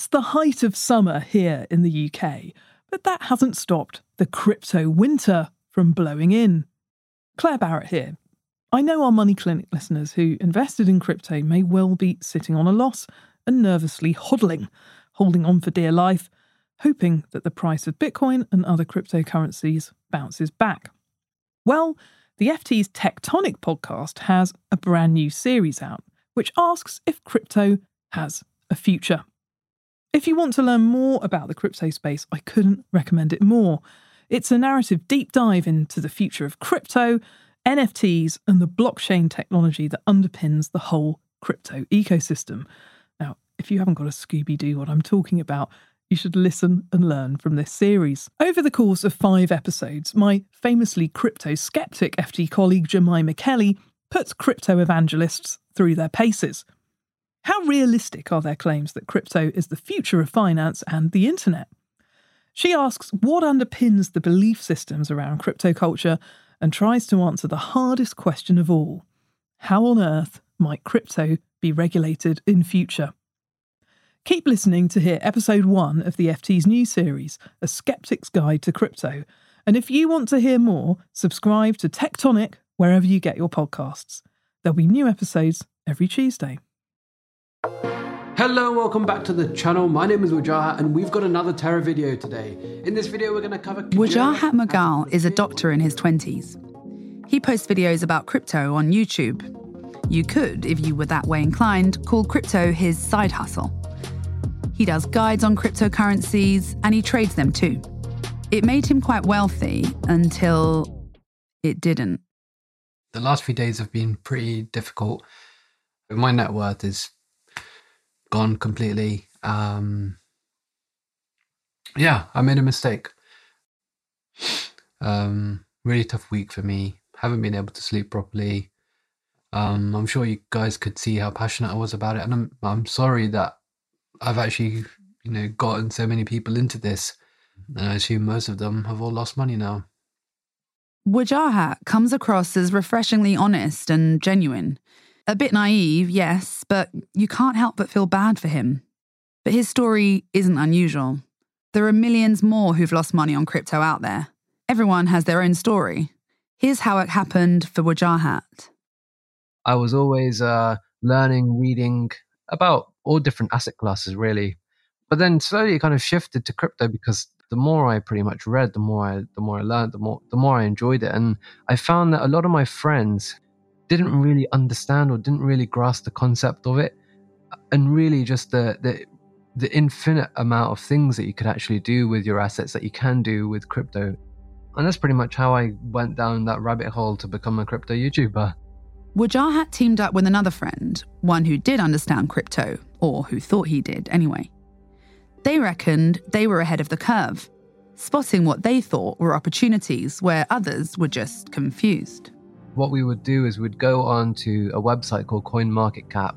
It's the height of summer here in the UK, but that hasn't stopped the crypto winter from blowing in. Claire Barrett here. I know our Money Clinic listeners who invested in crypto may well be sitting on a loss and nervously hodling, holding on for dear life, hoping that the price of Bitcoin and other cryptocurrencies bounces back. Well, the FT's Tectonic podcast has a brand new series out, which asks if crypto has a future. If you want to learn more about the crypto space, I couldn't recommend it more. It's a narrative deep dive into the future of crypto, NFTs, and the blockchain technology that underpins the whole crypto ecosystem. Now, if you haven't got a Scooby Doo what I'm talking about, you should listen and learn from this series. Over the course of five episodes, my famously crypto skeptic FT colleague Jemima Kelly puts crypto evangelists through their paces. How realistic are their claims that crypto is the future of finance and the internet? She asks what underpins the belief systems around crypto culture and tries to answer the hardest question of all How on earth might crypto be regulated in future? Keep listening to hear episode one of the FT's new series, A Skeptic's Guide to Crypto. And if you want to hear more, subscribe to Tectonic wherever you get your podcasts. There'll be new episodes every Tuesday. Hello, and welcome back to the channel. My name is Wajahat and we've got another Terra video today. In this video, we're going to cover. Wajahat Mughal is a doctor in his 20s. He posts videos about crypto on YouTube. You could, if you were that way inclined, call crypto his side hustle. He does guides on cryptocurrencies and he trades them too. It made him quite wealthy until it didn't. The last few days have been pretty difficult. My net worth is gone completely. Um, yeah, I made a mistake. Um, really tough week for me. Haven't been able to sleep properly. Um, I'm sure you guys could see how passionate I was about it, and I'm I'm sorry that I've actually you know gotten so many people into this, and I assume most of them have all lost money now. Wajahat comes across as refreshingly honest and genuine. A bit naive, yes, but you can't help but feel bad for him. But his story isn't unusual. There are millions more who've lost money on crypto out there. Everyone has their own story. Here's how it happened for Wajahat. I was always uh, learning, reading about all different asset classes, really. But then slowly it kind of shifted to crypto because the more I pretty much read, the more I the more I learned, the more the more I enjoyed it, and I found that a lot of my friends didn't really understand or didn't really grasp the concept of it, and really just the the the infinite amount of things that you could actually do with your assets that you can do with crypto. And that's pretty much how I went down that rabbit hole to become a crypto YouTuber. Wajahat teamed up with another friend, one who did understand crypto, or who thought he did anyway. They reckoned they were ahead of the curve, spotting what they thought were opportunities where others were just confused. What we would do is we'd go on to a website called CoinMarketCap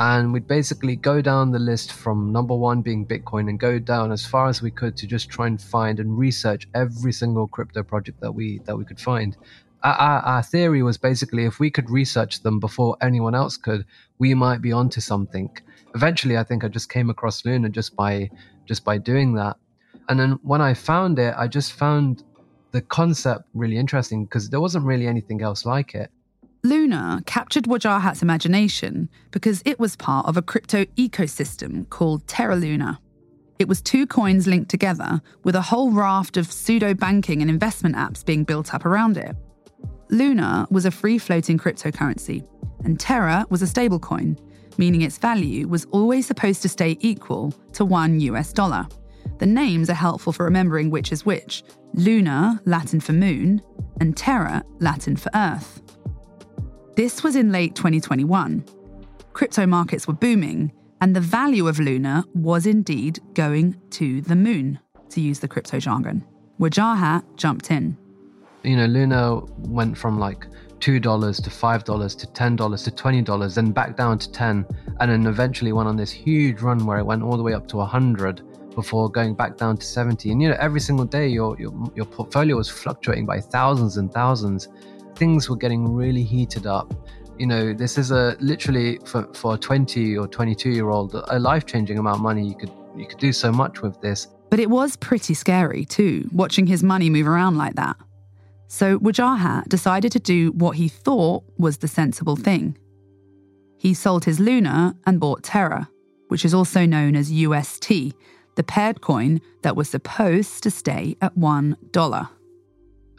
and we'd basically go down the list from number one being Bitcoin and go down as far as we could to just try and find and research every single crypto project that we that we could find. Our, our, theory was basically if we could research them before anyone else could, we might be onto something. Eventually, I think I just came across Luna just by just by doing that, and then when I found it, I just found the concept really interesting because there wasn't really anything else like it. Luna captured Wajahat's imagination because it was part of a crypto ecosystem called Terra Luna. It was two coins linked together with a whole raft of pseudo banking and investment apps being built up around it. Luna was a free floating cryptocurrency, and Terra was a stablecoin, meaning its value was always supposed to stay equal to one US dollar. The names are helpful for remembering which is which Luna, Latin for moon, and Terra, Latin for earth. This was in late 2021. Crypto markets were booming, and the value of Luna was indeed going to the moon, to use the crypto jargon. Wajahat jumped in. You know, Luna went from like $2 to $5 to $10 to $20, then back down to 10, and then eventually went on this huge run where it went all the way up to 100 before going back down to 70. And you know, every single day your, your, your portfolio was fluctuating by thousands and thousands things were getting really heated up. You know, this is a literally for, for a 20 or 22 year old, a life changing amount of money. You could you could do so much with this. But it was pretty scary too, watching his money move around like that. So Wajahat decided to do what he thought was the sensible thing. He sold his Luna and bought Terra, which is also known as UST, the paired coin that was supposed to stay at $1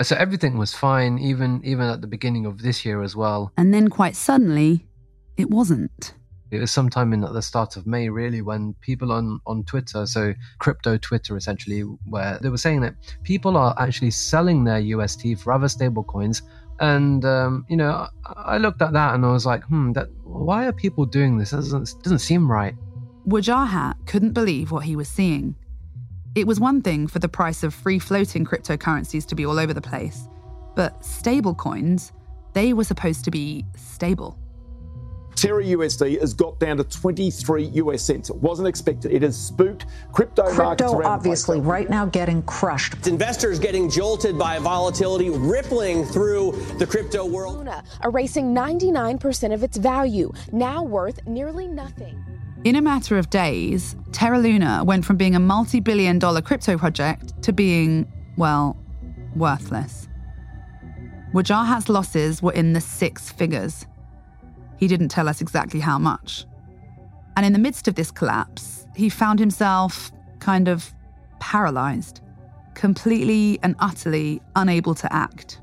so everything was fine even even at the beginning of this year as well and then quite suddenly it wasn't it was sometime in at the start of May, really, when people on, on Twitter, so crypto Twitter essentially, where they were saying that people are actually selling their UST for other stable coins And, um, you know, I looked at that and I was like, hmm, that, why are people doing this? It doesn't, doesn't seem right. Wajahat couldn't believe what he was seeing. It was one thing for the price of free floating cryptocurrencies to be all over the place, but stablecoins, they were supposed to be stable. Terra USD has got down to 23 US cents. It wasn't expected. It has spooked crypto, crypto markets around obviously right now getting crushed. Investors getting jolted by volatility rippling through the crypto world. Luna erasing 99% of its value, now worth nearly nothing. In a matter of days, Terra Luna went from being a multi billion dollar crypto project to being, well, worthless. Wajahat's losses were in the six figures. He didn't tell us exactly how much. And in the midst of this collapse, he found himself kind of paralyzed, completely and utterly unable to act.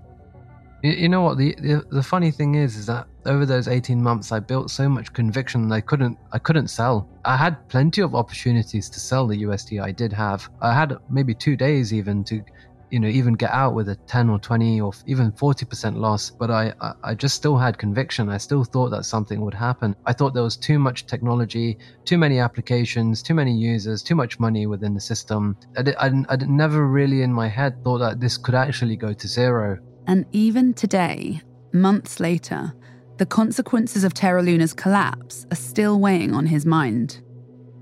You, know what? The, the, the funny thing is, is that over those 18 months, I built so much conviction that I couldn't I couldn't sell. I had plenty of opportunities to sell the USD I did have. I had maybe two days even to, you know, even get out with a 10 or 20 or even 40% loss. But I I just still had conviction. I still thought that something would happen. I thought there was too much technology, too many applications, too many users, too much money within the system. I, I, I never really in my head thought that this could actually go to zero. And even today, months later, the consequences of Terra Luna's collapse are still weighing on his mind.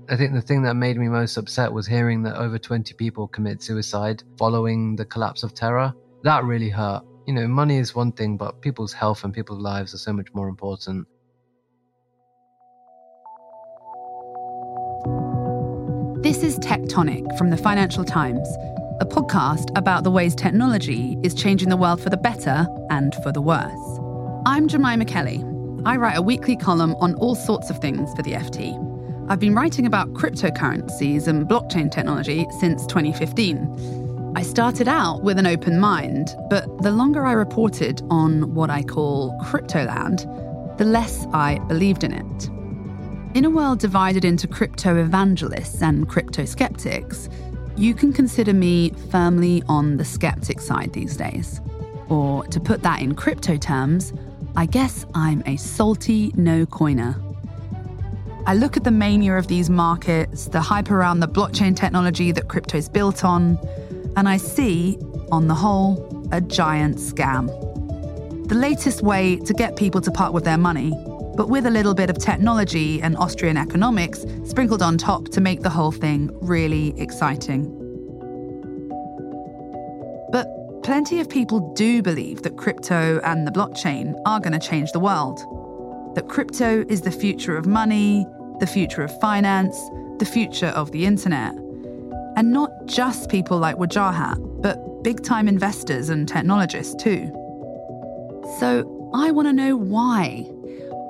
I think the thing that made me most upset was hearing that over 20 people commit suicide following the collapse of Terra. That really hurt. You know, money is one thing, but people's health and people's lives are so much more important. This is Tectonic from the Financial Times, a podcast about the ways technology is changing the world for the better and for the worse. I'm Jemima Kelly. I write a weekly column on all sorts of things for the FT. I've been writing about cryptocurrencies and blockchain technology since 2015. I started out with an open mind, but the longer I reported on what I call cryptoland, the less I believed in it. In a world divided into crypto evangelists and crypto skeptics, you can consider me firmly on the skeptic side these days. Or, to put that in crypto terms, I guess I'm a salty no coiner. I look at the mania of these markets, the hype around the blockchain technology that crypto's built on, and I see, on the whole, a giant scam. The latest way to get people to part with their money, but with a little bit of technology and Austrian economics sprinkled on top to make the whole thing really exciting. Plenty of people do believe that crypto and the blockchain are going to change the world. That crypto is the future of money, the future of finance, the future of the internet. And not just people like Wajahat, but big time investors and technologists too. So, I want to know why.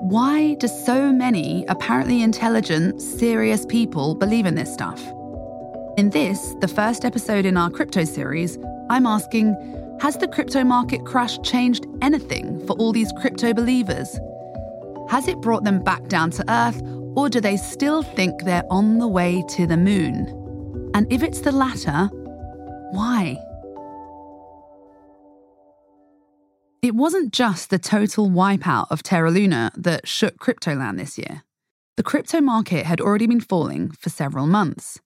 Why do so many apparently intelligent, serious people believe in this stuff? In this, the first episode in our crypto series, I'm asking Has the crypto market crash changed anything for all these crypto believers? Has it brought them back down to earth, or do they still think they're on the way to the moon? And if it's the latter, why? It wasn't just the total wipeout of Terra Luna that shook cryptoland this year. The crypto market had already been falling for several months.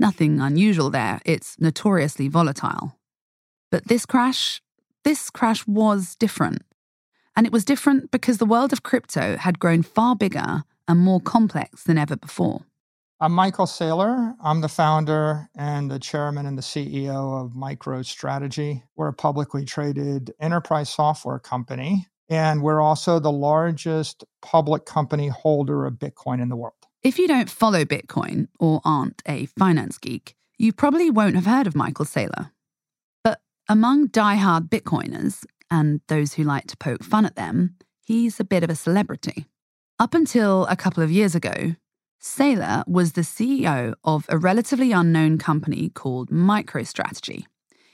Nothing unusual there, it's notoriously volatile. But this crash, this crash was different. And it was different because the world of crypto had grown far bigger and more complex than ever before. I'm Michael Saylor. I'm the founder and the chairman and the CEO of MicroStrategy. We're a publicly traded enterprise software company, and we're also the largest public company holder of Bitcoin in the world. If you don't follow Bitcoin or aren't a finance geek, you probably won't have heard of Michael Saylor. Among die-hard Bitcoiners and those who like to poke fun at them, he's a bit of a celebrity. Up until a couple of years ago, Saylor was the CEO of a relatively unknown company called MicroStrategy.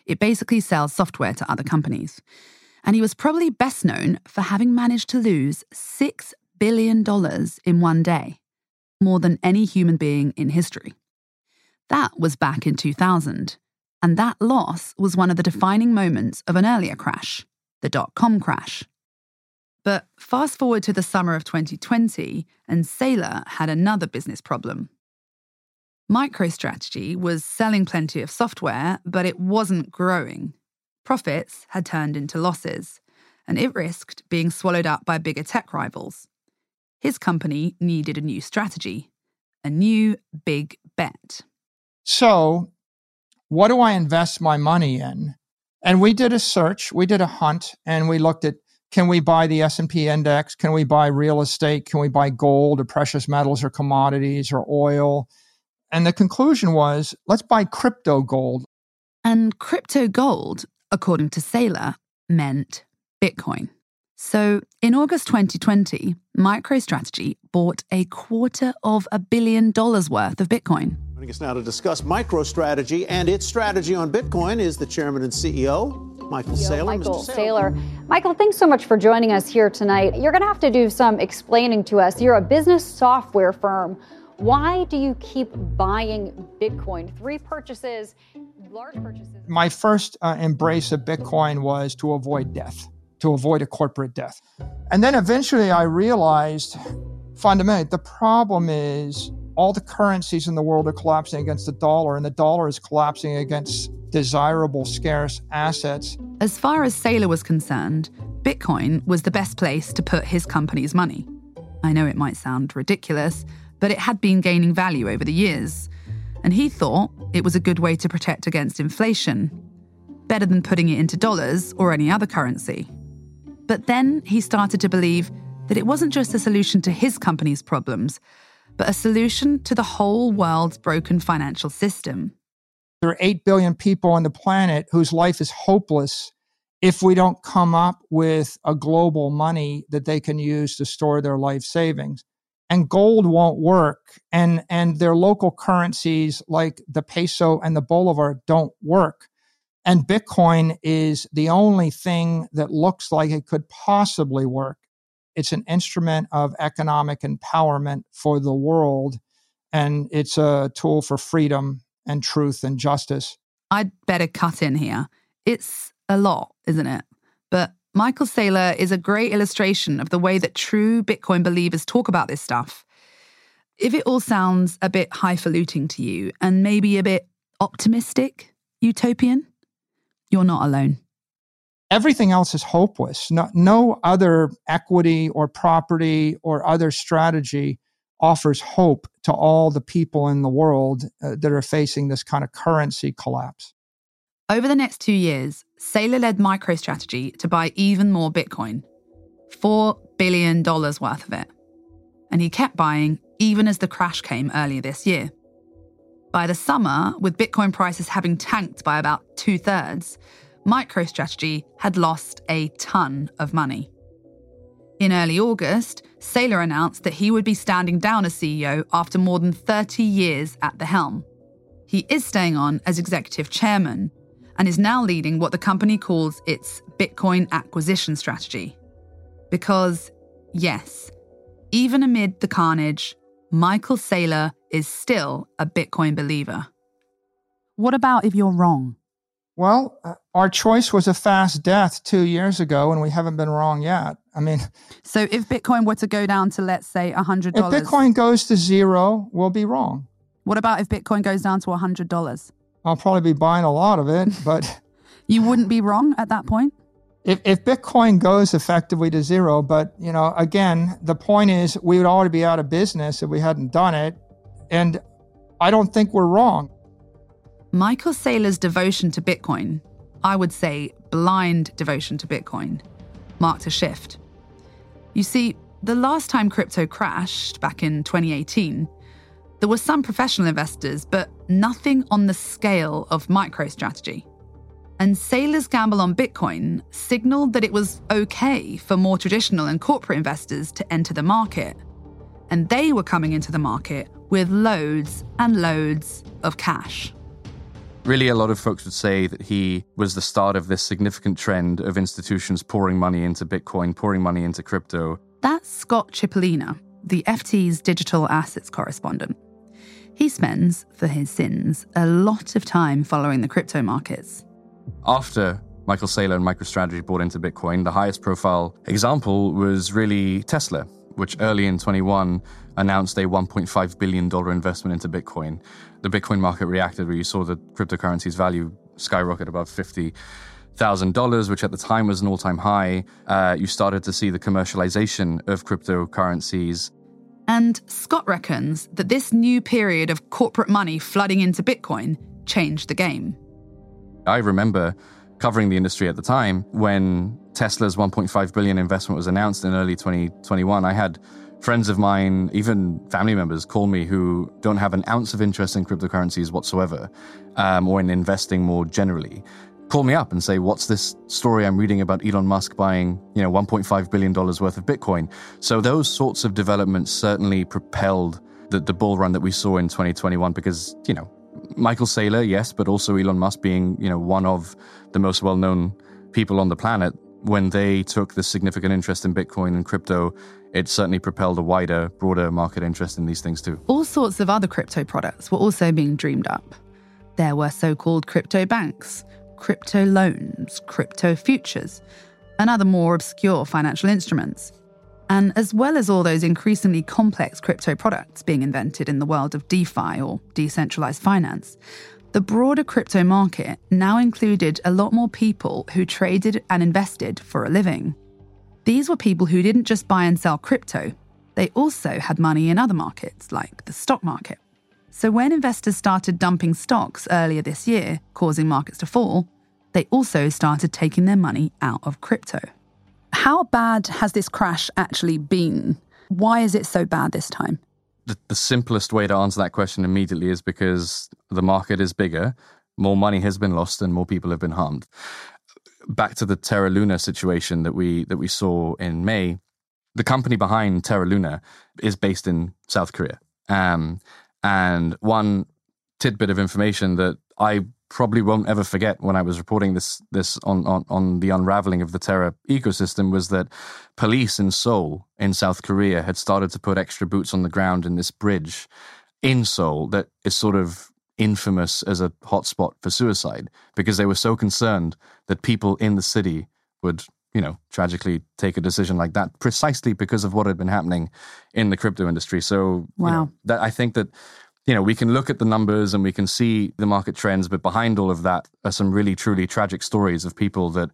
It basically sells software to other companies. And he was probably best known for having managed to lose $6 billion in one day, more than any human being in history. That was back in 2000. And that loss was one of the defining moments of an earlier crash, the dot com crash. But fast forward to the summer of 2020, and Saylor had another business problem. MicroStrategy was selling plenty of software, but it wasn't growing. Profits had turned into losses, and it risked being swallowed up by bigger tech rivals. His company needed a new strategy, a new big bet. So, what do I invest my money in? And we did a search, we did a hunt, and we looked at can we buy the S&P index? Can we buy real estate? Can we buy gold or precious metals or commodities or oil? And the conclusion was, let's buy crypto gold. And crypto gold, according to Saylor, meant Bitcoin. So in August 2020, MicroStrategy bought a quarter of a billion dollars worth of Bitcoin. Joining us now to discuss MicroStrategy and its strategy on Bitcoin is the chairman and CEO, Michael Saylor. Michael Saylor. Michael, thanks so much for joining us here tonight. You're going to have to do some explaining to us. You're a business software firm. Why do you keep buying Bitcoin? Three purchases, large purchases. My first uh, embrace of Bitcoin was to avoid death, to avoid a corporate death. And then eventually I realized fundamentally the problem is all the currencies in the world are collapsing against the dollar, and the dollar is collapsing against desirable, scarce assets. As far as Saylor was concerned, Bitcoin was the best place to put his company's money. I know it might sound ridiculous, but it had been gaining value over the years. And he thought it was a good way to protect against inflation, better than putting it into dollars or any other currency. But then he started to believe that it wasn't just a solution to his company's problems, but a solution to the whole world's broken financial system. There are 8 billion people on the planet whose life is hopeless if we don't come up with a global money that they can use to store their life savings. And gold won't work. And, and their local currencies like the peso and the bolivar don't work. And Bitcoin is the only thing that looks like it could possibly work. It's an instrument of economic empowerment for the world, and it's a tool for freedom and truth and justice. I'd better cut in here. It's a lot, isn't it? But Michael Saylor is a great illustration of the way that true Bitcoin believers talk about this stuff. If it all sounds a bit highfalutin to you and maybe a bit optimistic, utopian, you're not alone. Everything else is hopeless. No, no other equity or property or other strategy offers hope to all the people in the world uh, that are facing this kind of currency collapse. Over the next two years, Saylor led MicroStrategy to buy even more Bitcoin $4 billion worth of it. And he kept buying even as the crash came earlier this year. By the summer, with Bitcoin prices having tanked by about two thirds, MicroStrategy had lost a ton of money. In early August, Saylor announced that he would be standing down as CEO after more than 30 years at the helm. He is staying on as executive chairman and is now leading what the company calls its Bitcoin acquisition strategy. Because, yes, even amid the carnage, Michael Saylor is still a Bitcoin believer. What about if you're wrong? Well, uh, our choice was a fast death two years ago, and we haven't been wrong yet. I mean, so if Bitcoin were to go down to, let's say, $100, if Bitcoin goes to zero, we'll be wrong. What about if Bitcoin goes down to $100? I'll probably be buying a lot of it, but. you wouldn't be wrong at that point? If, if Bitcoin goes effectively to zero, but you know, again, the point is we would already be out of business if we hadn't done it. And I don't think we're wrong. Michael Saylor's devotion to Bitcoin, I would say blind devotion to Bitcoin, marked a shift. You see, the last time crypto crashed, back in 2018, there were some professional investors, but nothing on the scale of MicroStrategy. And Saylor's gamble on Bitcoin signaled that it was okay for more traditional and corporate investors to enter the market. And they were coming into the market with loads and loads of cash. Really, a lot of folks would say that he was the start of this significant trend of institutions pouring money into Bitcoin, pouring money into crypto. That's Scott Chipolina, the FT's digital assets correspondent. He spends, for his sins, a lot of time following the crypto markets. After Michael Saylor and MicroStrategy bought into Bitcoin, the highest profile example was really Tesla, which early in 21 announced a $1.5 billion investment into Bitcoin. The Bitcoin market reacted where you saw the cryptocurrency's value skyrocket above 50 thousand dollars, which at the time was an all-time high. Uh, you started to see the commercialization of cryptocurrencies. And Scott reckons that this new period of corporate money flooding into Bitcoin changed the game. I remember covering the industry at the time when Tesla's 1.5 billion investment was announced in early 2021. I had friends of mine, even family members, call me who don't have an ounce of interest in cryptocurrencies whatsoever, um, or in investing more generally. Call me up and say, "What's this story I'm reading about Elon Musk buying, you know, 1.5 billion dollars worth of Bitcoin?" So those sorts of developments certainly propelled the, the bull run that we saw in 2021 because you know Michael Saylor, yes, but also Elon Musk being, you know, one of the most well-known people on the planet, when they took this significant interest in Bitcoin and crypto, it certainly propelled a wider, broader market interest in these things too. All sorts of other crypto products were also being dreamed up. There were so-called crypto banks, crypto loans, crypto futures, and other more obscure financial instruments. And as well as all those increasingly complex crypto products being invented in the world of DeFi or decentralized finance, the broader crypto market now included a lot more people who traded and invested for a living. These were people who didn't just buy and sell crypto, they also had money in other markets, like the stock market. So when investors started dumping stocks earlier this year, causing markets to fall, they also started taking their money out of crypto. How bad has this crash actually been? Why is it so bad this time? The, the, simplest way to answer that question immediately is because the market is bigger, more money has been lost, and more people have been harmed. Back to the Terra Luna situation that we that we saw in May, the company behind Terra Luna is based in South Korea. Um, and one tidbit of information that I probably won't ever forget when I was reporting this this on, on, on the unraveling of the Terra ecosystem was that police in Seoul in South Korea had started to put extra boots on the ground in this bridge in Seoul that is sort of infamous as a hotspot for suicide because they were so concerned that people in the city would you know tragically take a decision like that precisely because of what had been happening in the crypto industry so wow. you know, that I think that you know, we can look at the numbers and we can see the market trends, but behind all of that are some really truly tragic stories of people that,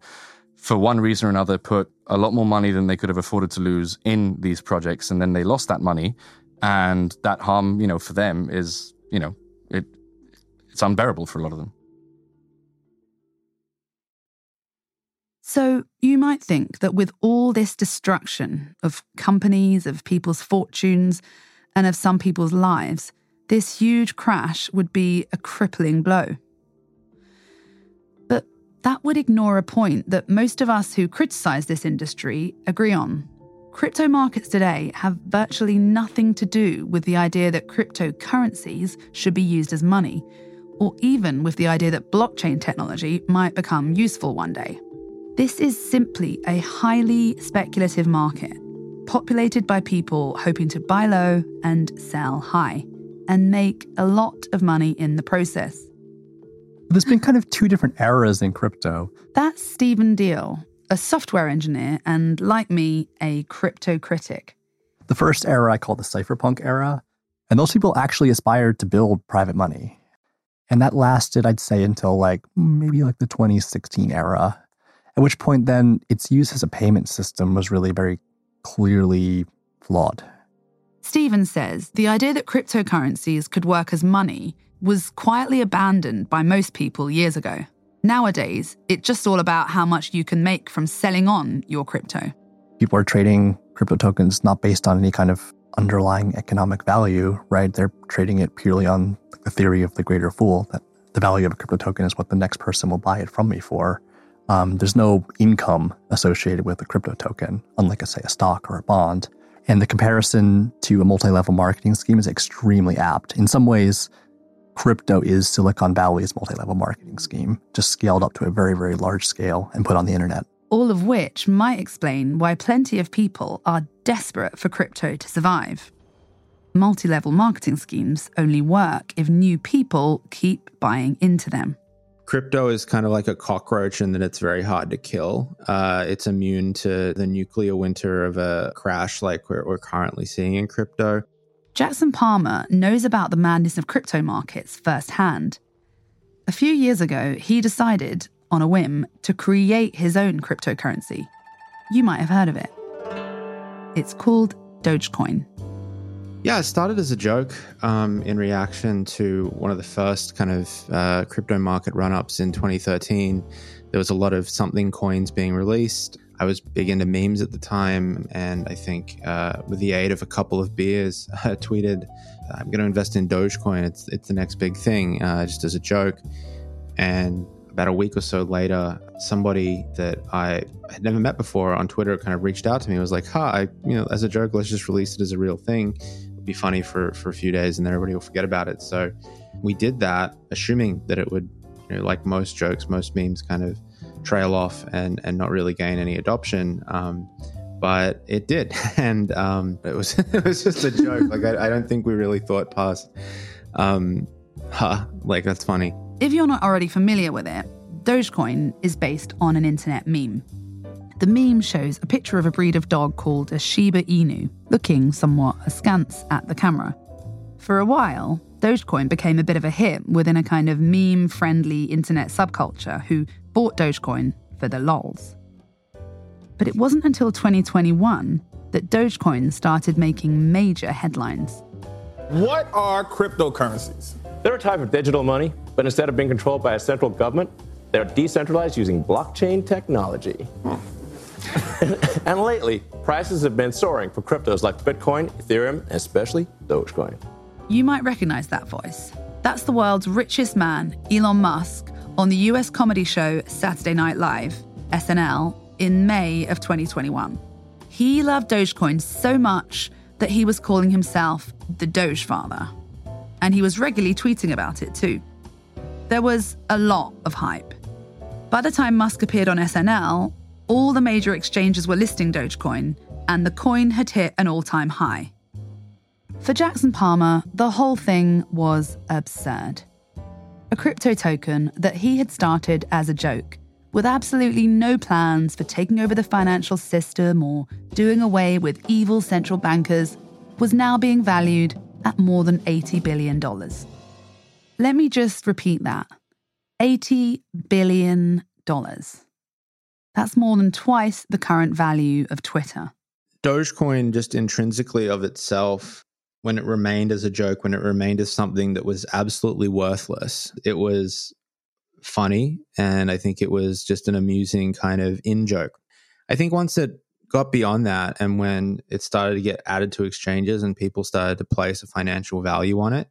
for one reason or another, put a lot more money than they could have afforded to lose in these projects, and then they lost that money, and that harm, you know, for them is, you know, it it's unbearable for a lot of them. So, you might think that with all this destruction of companies, of people's fortunes, and of some people's lives, this huge crash would be a crippling blow. But that would ignore a point that most of us who criticise this industry agree on, Crypto markets today have virtually nothing to do with the idea that cryptocurrencies should be used as money, or even with the idea that blockchain technology might become useful one day. This is simply a highly speculative market, populated by people hoping to buy low and sell high, and make a lot of money in the process. There's been kind of two different eras in crypto. That's Stephen Diehl, a software engineer and, like me, a crypto critic. The first era I call the cypherpunk era, and those people actually aspired to build private money. And that lasted, I'd say, until like maybe like the 2016 era, at which point then its use as a payment system was really very clearly flawed. Stephen says the idea that cryptocurrencies could work as money was quietly abandoned by most people years ago. Nowadays, it's just all about how much you can make from selling on your crypto. People are trading crypto tokens not based on any kind of underlying economic value, right? They're trading it purely on the theory of the greater fool that the value of a crypto token is what the next person will buy it from me for. Um, there's no income associated with a crypto token, unlike, say, a stock or a bond. And the comparison to a multi level marketing scheme is extremely apt. In some ways, crypto is Silicon Valley's multi level marketing scheme, just scaled up to a very, very large scale and put on the internet. All of which might explain why plenty of people are desperate for crypto to survive. Multi level marketing schemes only work if new people keep buying into them. Crypto is kind of like a cockroach in that it's very hard to kill. Uh, it's immune to the nuclear winter of a crash like we're, we're currently seeing in crypto. Jackson Palmer knows about the madness of crypto markets firsthand. A few years ago, he decided, on a whim, to create his own cryptocurrency. You might have heard of it. It's called Dogecoin. Yeah, it started as a joke um, in reaction to one of the first kind of uh, crypto market run ups in 2013. There was a lot of something coins being released. I was big into memes at the time, and I think uh, with the aid of a couple of beers, I tweeted, "I'm going to invest in Dogecoin. It's it's the next big thing," uh, just as a joke. And about a week or so later, somebody that I had never met before on Twitter kind of reached out to me. and was like, "Hi, you know, as a joke, let's just release it as a real thing. Be funny for for a few days, and then everybody will forget about it." So we did that, assuming that it would, you know, like most jokes, most memes, kind of trail off and and not really gain any adoption. Um, but it did, and um, it was it was just a joke. like I, I, don't think we really thought past. Um, huh, like that's funny. If you're not already familiar with it, Dogecoin is based on an internet meme. The meme shows a picture of a breed of dog called a Shiba Inu, looking somewhat askance at the camera. For a while, Dogecoin became a bit of a hit within a kind of meme friendly internet subculture who bought Dogecoin for the lols. But it wasn't until 2021 that Dogecoin started making major headlines. What are cryptocurrencies? They're a type of digital money, but instead of being controlled by a central government, they're decentralized using blockchain technology. Hmm. and lately, prices have been soaring for cryptos like Bitcoin, Ethereum, and especially Dogecoin. You might recognize that voice. That's the world's richest man, Elon Musk, on the US comedy show Saturday Night Live, SNL, in May of 2021. He loved Dogecoin so much that he was calling himself the Doge Father. And he was regularly tweeting about it too. There was a lot of hype. By the time Musk appeared on SNL, all the major exchanges were listing Dogecoin, and the coin had hit an all time high. For Jackson Palmer, the whole thing was absurd a crypto token that he had started as a joke, with absolutely no plans for taking over the financial system or doing away with evil central bankers, was now being valued at more than $80 billion. Let me just repeat that $80 billion. That's more than twice the current value of Twitter. Dogecoin, just intrinsically of itself, when it remained as a joke, when it remained as something that was absolutely worthless. It was funny. And I think it was just an amusing kind of in joke. I think once it got beyond that and when it started to get added to exchanges and people started to place a financial value on it,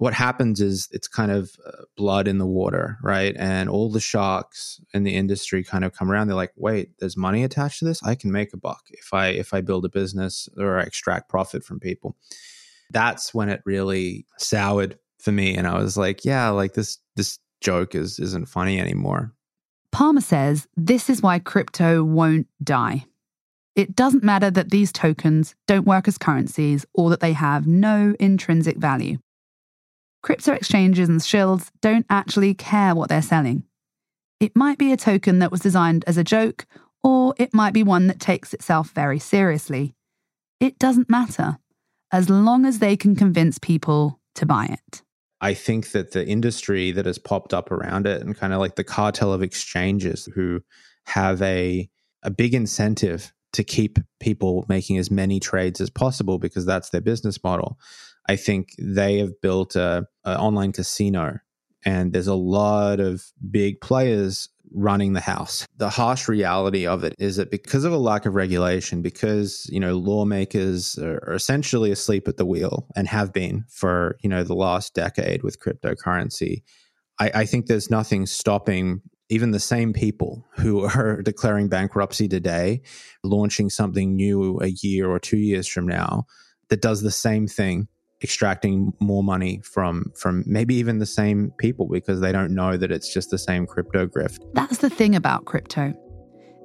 what happens is it's kind of uh, blood in the water, right? And all the sharks in the industry kind of come around. They're like, "Wait, there's money attached to this. I can make a buck if I if I build a business or I extract profit from people." That's when it really soured for me, and I was like, "Yeah, like this this joke is isn't funny anymore." Palmer says this is why crypto won't die. It doesn't matter that these tokens don't work as currencies or that they have no intrinsic value. Crypto exchanges and shills don't actually care what they're selling. It might be a token that was designed as a joke, or it might be one that takes itself very seriously. It doesn't matter, as long as they can convince people to buy it. I think that the industry that has popped up around it and kind of like the cartel of exchanges who have a a big incentive to keep people making as many trades as possible because that's their business model. I think they have built a, a online casino, and there's a lot of big players running the house. The harsh reality of it is that because of a lack of regulation, because you know lawmakers are essentially asleep at the wheel and have been for you know the last decade with cryptocurrency, I, I think there's nothing stopping even the same people who are declaring bankruptcy today, launching something new a year or two years from now that does the same thing extracting more money from from maybe even the same people because they don't know that it's just the same crypto grift. That's the thing about crypto.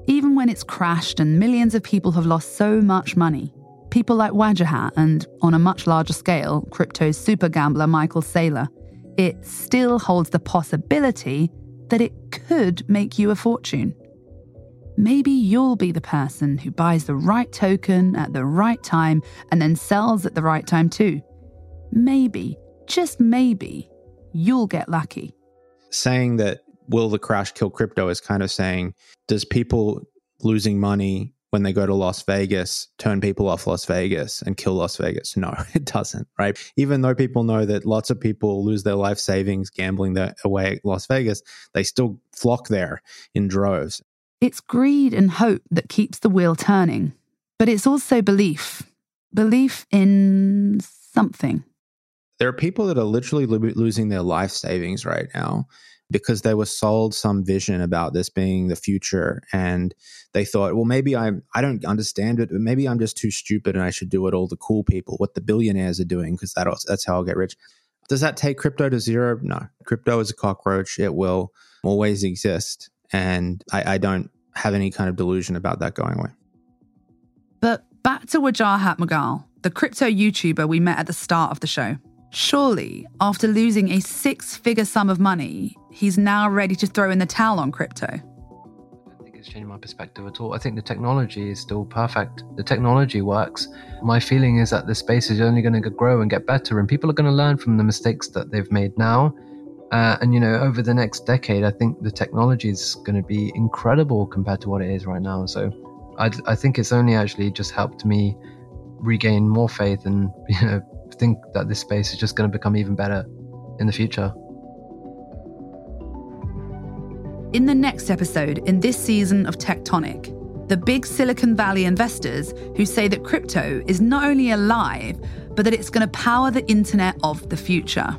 Even when it's crashed and millions of people have lost so much money, people like Wajahat and, on a much larger scale, crypto's super gambler Michael Saylor, it still holds the possibility that it could make you a fortune. Maybe you'll be the person who buys the right token at the right time and then sells at the right time too maybe, just maybe, you'll get lucky. Saying that will the crash kill crypto is kind of saying, does people losing money when they go to Las Vegas turn people off Las Vegas and kill Las Vegas? No, it doesn't, right? Even though people know that lots of people lose their life savings gambling their, away at Las Vegas, they still flock there in droves. It's greed and hope that keeps the wheel turning, but it's also belief belief in something there are people that are literally lo- losing their life savings right now because they were sold some vision about this being the future and they thought well maybe i'm i don't understand it but maybe i'm just too stupid and i should do what all the cool people what the billionaires are doing because that, that's how i'll get rich. Does that take crypto to zero? No. Crypto is a cockroach. It will always exist and i, I don't have any kind of delusion about that going away. But back to Wajahat Mughal, the crypto YouTuber we met at the start of the show. Surely, after losing a six figure sum of money, he's now ready to throw in the towel on crypto. I don't think it's changed my perspective at all. I think the technology is still perfect. The technology works. My feeling is that the space is only going to grow and get better, and people are going to learn from the mistakes that they've made now. Uh, and you know, over the next decade, I think the technology is going to be incredible compared to what it is right now. So, I, I think it's only actually just helped me regain more faith and you know think that this space is just going to become even better in the future. In the next episode in this season of Tectonic, the big Silicon Valley investors who say that crypto is not only alive, but that it's going to power the internet of the future.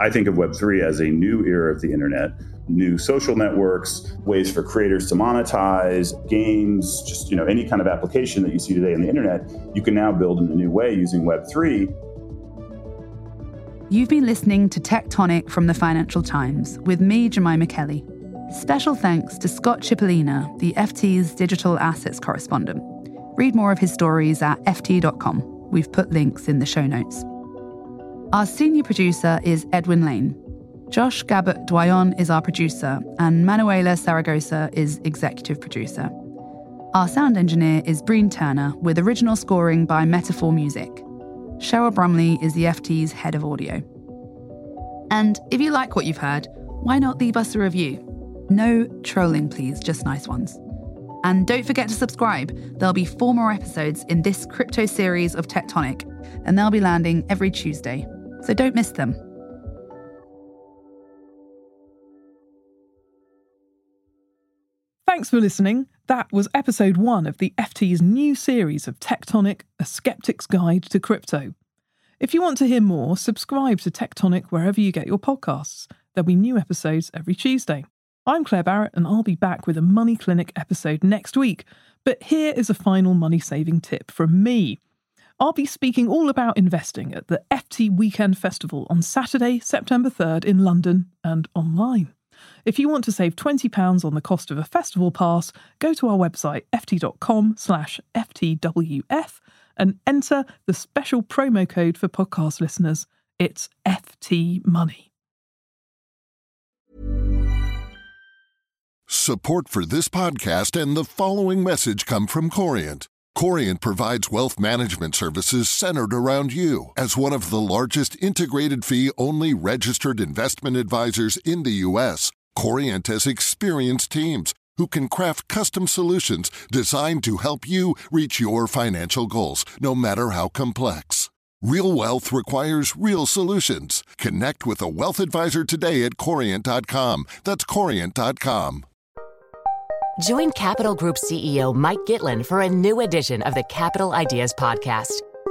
I think of Web3 as a new era of the internet new social networks, ways for creators to monetize, games, just you know any kind of application that you see today on the internet, you can now build in a new way using web3. You've been listening to Tectonic from the Financial Times with me, Jemima Kelly. Special thanks to Scott Chipolina, the FT's digital assets correspondent. Read more of his stories at FT.com. We've put links in the show notes. Our senior producer is Edwin Lane. Josh Gabert-Doyon is our producer, and Manuela Saragosa is executive producer. Our sound engineer is Breen Turner, with original scoring by Metaphor Music. Cheryl Brumley is the FT's head of audio. And if you like what you've heard, why not leave us a review? No trolling, please, just nice ones. And don't forget to subscribe. There'll be four more episodes in this crypto series of Tectonic, and they'll be landing every Tuesday. So don't miss them. Thanks for listening. That was episode one of the FT's new series of Tectonic, A Skeptic's Guide to Crypto. If you want to hear more, subscribe to Tectonic wherever you get your podcasts. There'll be new episodes every Tuesday. I'm Claire Barrett, and I'll be back with a Money Clinic episode next week. But here is a final money saving tip from me. I'll be speaking all about investing at the FT Weekend Festival on Saturday, September 3rd in London and online. If you want to save £20 on the cost of a festival pass, go to our website ft.com slash ftwf and enter the special promo code for podcast listeners. It's FT Money. Support for this podcast and the following message come from Corient. Corient provides wealth management services centered around you. As one of the largest integrated fee only registered investment advisors in the U.S., Corient has experienced teams who can craft custom solutions designed to help you reach your financial goals, no matter how complex. Real wealth requires real solutions. Connect with a wealth advisor today at Corient.com. That's Corient.com. Join Capital Group CEO Mike Gitlin for a new edition of the Capital Ideas Podcast.